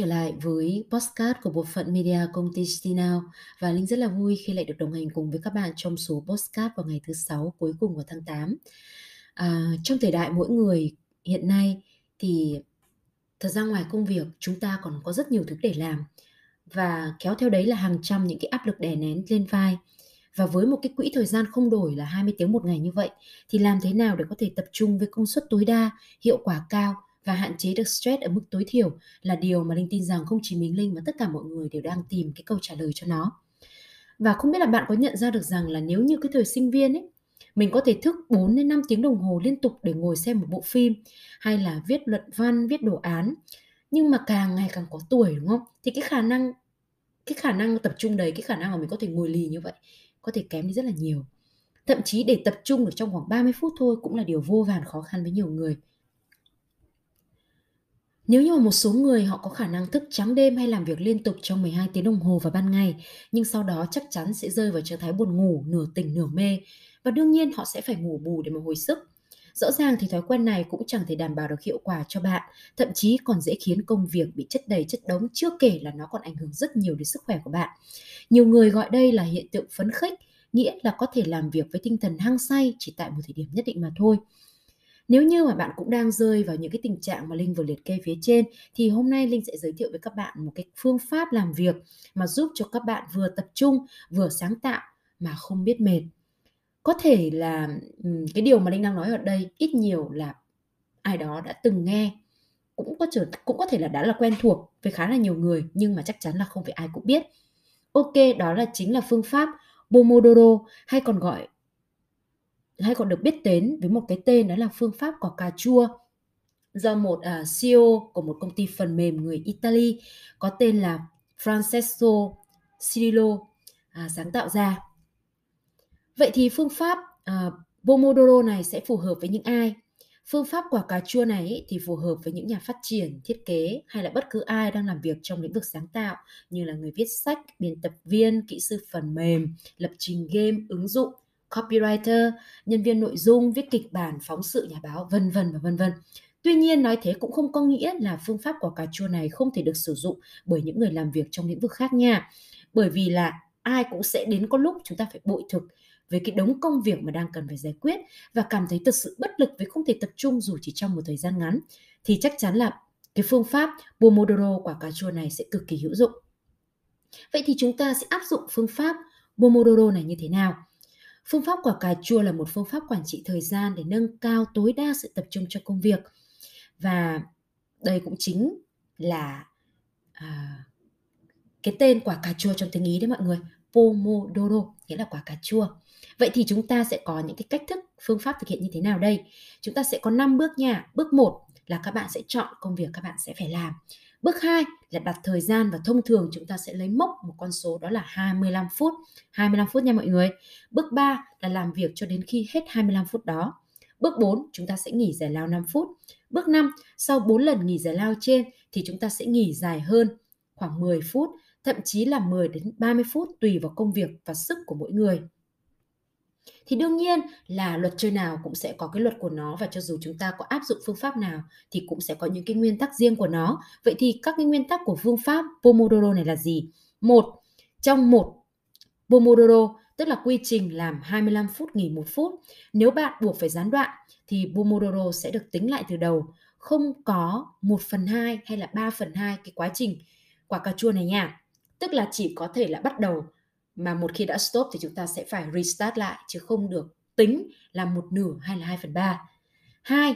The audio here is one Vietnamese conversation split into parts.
trở lại với podcast của bộ phận media công ty Stinao và Linh rất là vui khi lại được đồng hành cùng với các bạn trong số podcast vào ngày thứ sáu cuối cùng của tháng 8. À, trong thời đại mỗi người hiện nay thì thật ra ngoài công việc chúng ta còn có rất nhiều thứ để làm và kéo theo đấy là hàng trăm những cái áp lực đè nén lên vai. Và với một cái quỹ thời gian không đổi là 20 tiếng một ngày như vậy thì làm thế nào để có thể tập trung với công suất tối đa, hiệu quả cao và hạn chế được stress ở mức tối thiểu là điều mà Linh tin rằng không chỉ mình Linh mà tất cả mọi người đều đang tìm cái câu trả lời cho nó. Và không biết là bạn có nhận ra được rằng là nếu như cái thời sinh viên ấy mình có thể thức 4 đến 5 tiếng đồng hồ liên tục để ngồi xem một bộ phim hay là viết luận văn, viết đồ án. Nhưng mà càng ngày càng có tuổi đúng không? Thì cái khả năng cái khả năng tập trung đấy, cái khả năng mà mình có thể ngồi lì như vậy có thể kém đi rất là nhiều. Thậm chí để tập trung được trong khoảng 30 phút thôi cũng là điều vô vàn khó khăn với nhiều người. Nếu như mà một số người họ có khả năng thức trắng đêm hay làm việc liên tục trong 12 tiếng đồng hồ vào ban ngày, nhưng sau đó chắc chắn sẽ rơi vào trạng thái buồn ngủ, nửa tỉnh nửa mê và đương nhiên họ sẽ phải ngủ bù để mà hồi sức. Rõ ràng thì thói quen này cũng chẳng thể đảm bảo được hiệu quả cho bạn, thậm chí còn dễ khiến công việc bị chất đầy chất đống, chưa kể là nó còn ảnh hưởng rất nhiều đến sức khỏe của bạn. Nhiều người gọi đây là hiện tượng phấn khích, nghĩa là có thể làm việc với tinh thần hăng say chỉ tại một thời điểm nhất định mà thôi. Nếu như mà bạn cũng đang rơi vào những cái tình trạng mà Linh vừa liệt kê phía trên thì hôm nay Linh sẽ giới thiệu với các bạn một cái phương pháp làm việc mà giúp cho các bạn vừa tập trung vừa sáng tạo mà không biết mệt. Có thể là cái điều mà Linh đang nói ở đây ít nhiều là ai đó đã từng nghe cũng có trở cũng có thể là đã là quen thuộc với khá là nhiều người nhưng mà chắc chắn là không phải ai cũng biết. Ok, đó là chính là phương pháp Pomodoro hay còn gọi hay còn được biết đến với một cái tên đó là phương pháp quả cà chua do một à, uh, CEO của một công ty phần mềm người Italy có tên là Francesco Cirillo uh, sáng tạo ra. Vậy thì phương pháp uh, Pomodoro này sẽ phù hợp với những ai? Phương pháp quả cà chua này ý, thì phù hợp với những nhà phát triển, thiết kế hay là bất cứ ai đang làm việc trong lĩnh vực sáng tạo như là người viết sách, biên tập viên, kỹ sư phần mềm, lập trình game, ứng dụng copywriter, nhân viên nội dung, viết kịch bản, phóng sự nhà báo, vân vân và vân vân. Tuy nhiên nói thế cũng không có nghĩa là phương pháp quả cà chua này không thể được sử dụng bởi những người làm việc trong lĩnh vực khác nha. Bởi vì là ai cũng sẽ đến có lúc chúng ta phải bội thực về cái đống công việc mà đang cần phải giải quyết và cảm thấy thật sự bất lực với không thể tập trung dù chỉ trong một thời gian ngắn thì chắc chắn là cái phương pháp Pomodoro quả cà chua này sẽ cực kỳ hữu dụng. Vậy thì chúng ta sẽ áp dụng phương pháp Pomodoro này như thế nào? Phương pháp quả cà chua là một phương pháp quản trị thời gian để nâng cao tối đa sự tập trung cho công việc. Và đây cũng chính là à, cái tên quả cà chua trong tiếng Ý đấy mọi người. Pomodoro nghĩa là quả cà chua. Vậy thì chúng ta sẽ có những cái cách thức, phương pháp thực hiện như thế nào đây? Chúng ta sẽ có 5 bước nha. Bước 1 là các bạn sẽ chọn công việc các bạn sẽ phải làm. Bước 2 là đặt thời gian và thông thường chúng ta sẽ lấy mốc một con số đó là 25 phút. 25 phút nha mọi người. Bước 3 là làm việc cho đến khi hết 25 phút đó. Bước 4 chúng ta sẽ nghỉ giải lao 5 phút. Bước 5 sau 4 lần nghỉ giải lao trên thì chúng ta sẽ nghỉ dài hơn khoảng 10 phút, thậm chí là 10 đến 30 phút tùy vào công việc và sức của mỗi người thì đương nhiên là luật chơi nào cũng sẽ có cái luật của nó và cho dù chúng ta có áp dụng phương pháp nào thì cũng sẽ có những cái nguyên tắc riêng của nó. Vậy thì các cái nguyên tắc của phương pháp Pomodoro này là gì? Một, trong một Pomodoro tức là quy trình làm 25 phút nghỉ một phút. Nếu bạn buộc phải gián đoạn thì Pomodoro sẽ được tính lại từ đầu, không có 1 phần 2 hay là 3 phần 2 cái quá trình quả cà chua này nha. Tức là chỉ có thể là bắt đầu mà một khi đã stop thì chúng ta sẽ phải restart lại chứ không được tính là một nửa hay là 2 phần 3. Hai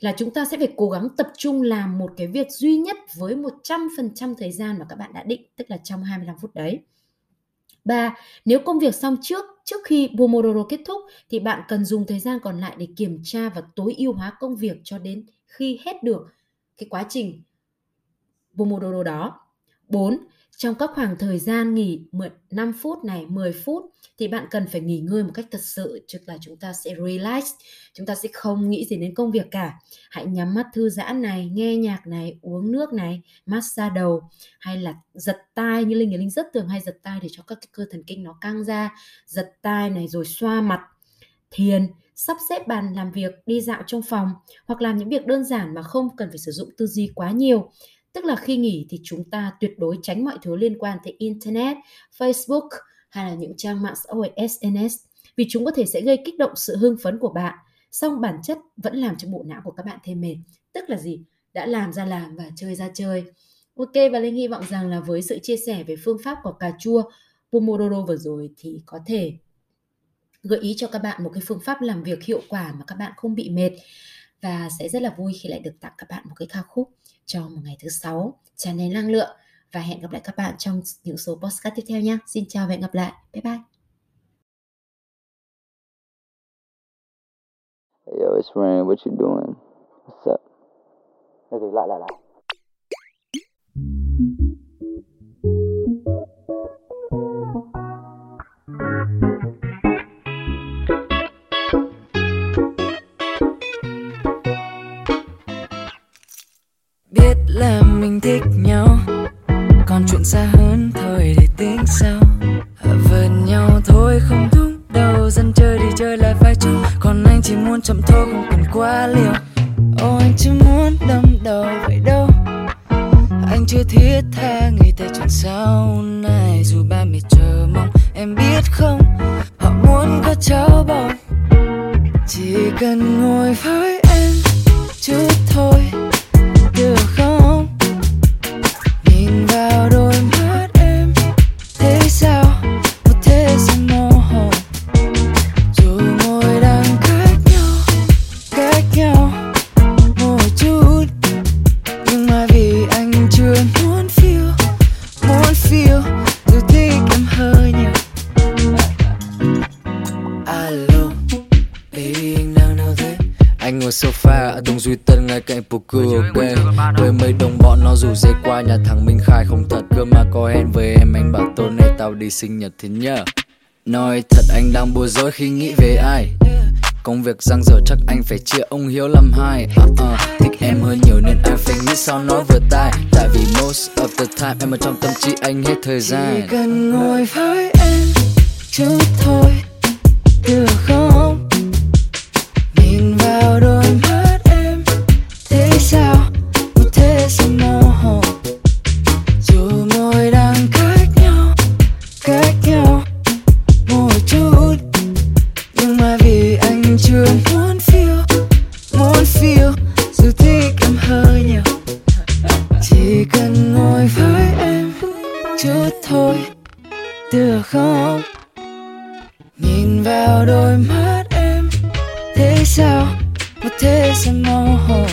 là chúng ta sẽ phải cố gắng tập trung làm một cái việc duy nhất với 100% thời gian mà các bạn đã định, tức là trong 25 phút đấy. Ba, nếu công việc xong trước trước khi Pomodoro kết thúc thì bạn cần dùng thời gian còn lại để kiểm tra và tối ưu hóa công việc cho đến khi hết được cái quá trình Pomodoro đó. 4. Trong các khoảng thời gian nghỉ 5 phút này, 10 phút thì bạn cần phải nghỉ ngơi một cách thật sự, tức là chúng ta sẽ relax, chúng ta sẽ không nghĩ gì đến công việc cả. Hãy nhắm mắt thư giãn này, nghe nhạc này, uống nước này, massage đầu hay là giật tai như Linh. Thì Linh rất thường hay giật tai để cho các cái cơ thần kinh nó căng ra, giật tai này rồi xoa mặt, thiền, sắp xếp bàn làm việc, đi dạo trong phòng hoặc làm những việc đơn giản mà không cần phải sử dụng tư duy quá nhiều. Tức là khi nghỉ thì chúng ta tuyệt đối tránh mọi thứ liên quan tới Internet, Facebook hay là những trang mạng xã hội SNS vì chúng có thể sẽ gây kích động sự hưng phấn của bạn. Song bản chất vẫn làm cho bộ não của các bạn thêm mệt tức là gì? Đã làm ra làm và chơi ra chơi. Ok và linh hy vọng rằng là với sự chia sẻ về phương pháp của cà chua pomodoro vừa rồi thì có thể gợi ý cho các bạn một cái phương pháp làm việc hiệu quả mà các bạn không bị mệt và sẽ rất là vui khi lại được tặng các bạn một cái ca khúc cho một ngày thứ sáu tràn đầy năng lượng và hẹn gặp lại các bạn trong những số podcast tiếp theo nha. Xin chào và hẹn gặp lại. Bye bye. Yo, it's Rain. What you doing? What's up? Lại lại lại. Chơi lại Còn anh chỉ muốn chậm thôi, không cần quá liều. Ô anh chỉ muốn đâm đầu vậy đâu. Anh chưa thiết tha nghĩ tới chuyện sau này. Dù ba mẹ chờ mong, em biết không? Họ muốn có cháu bầu Chỉ cần ngồi với em, chút ở Đông Duy Tân ngay cạnh poker ok Với mấy đồng bọn nó rủ dê qua nhà thằng Minh Khai không thật cơ mà có hẹn với em. Anh bảo tối nay tao đi sinh nhật thì nhớ Nói thật anh đang bối rối khi nghĩ về ai. Công việc giang dở chắc anh phải chia ông Hiếu làm hai. Uh, uh, Thích em hơn nhiều nên anh phải nghĩ sao nói vừa tai. Tại vì most of the time em ở trong tâm trí anh hết thời Chỉ gian. cần ngồi với em chút thôi được không thôi, được không? Nhìn vào đôi mắt em, thế sao? Một thế sao mơ hồ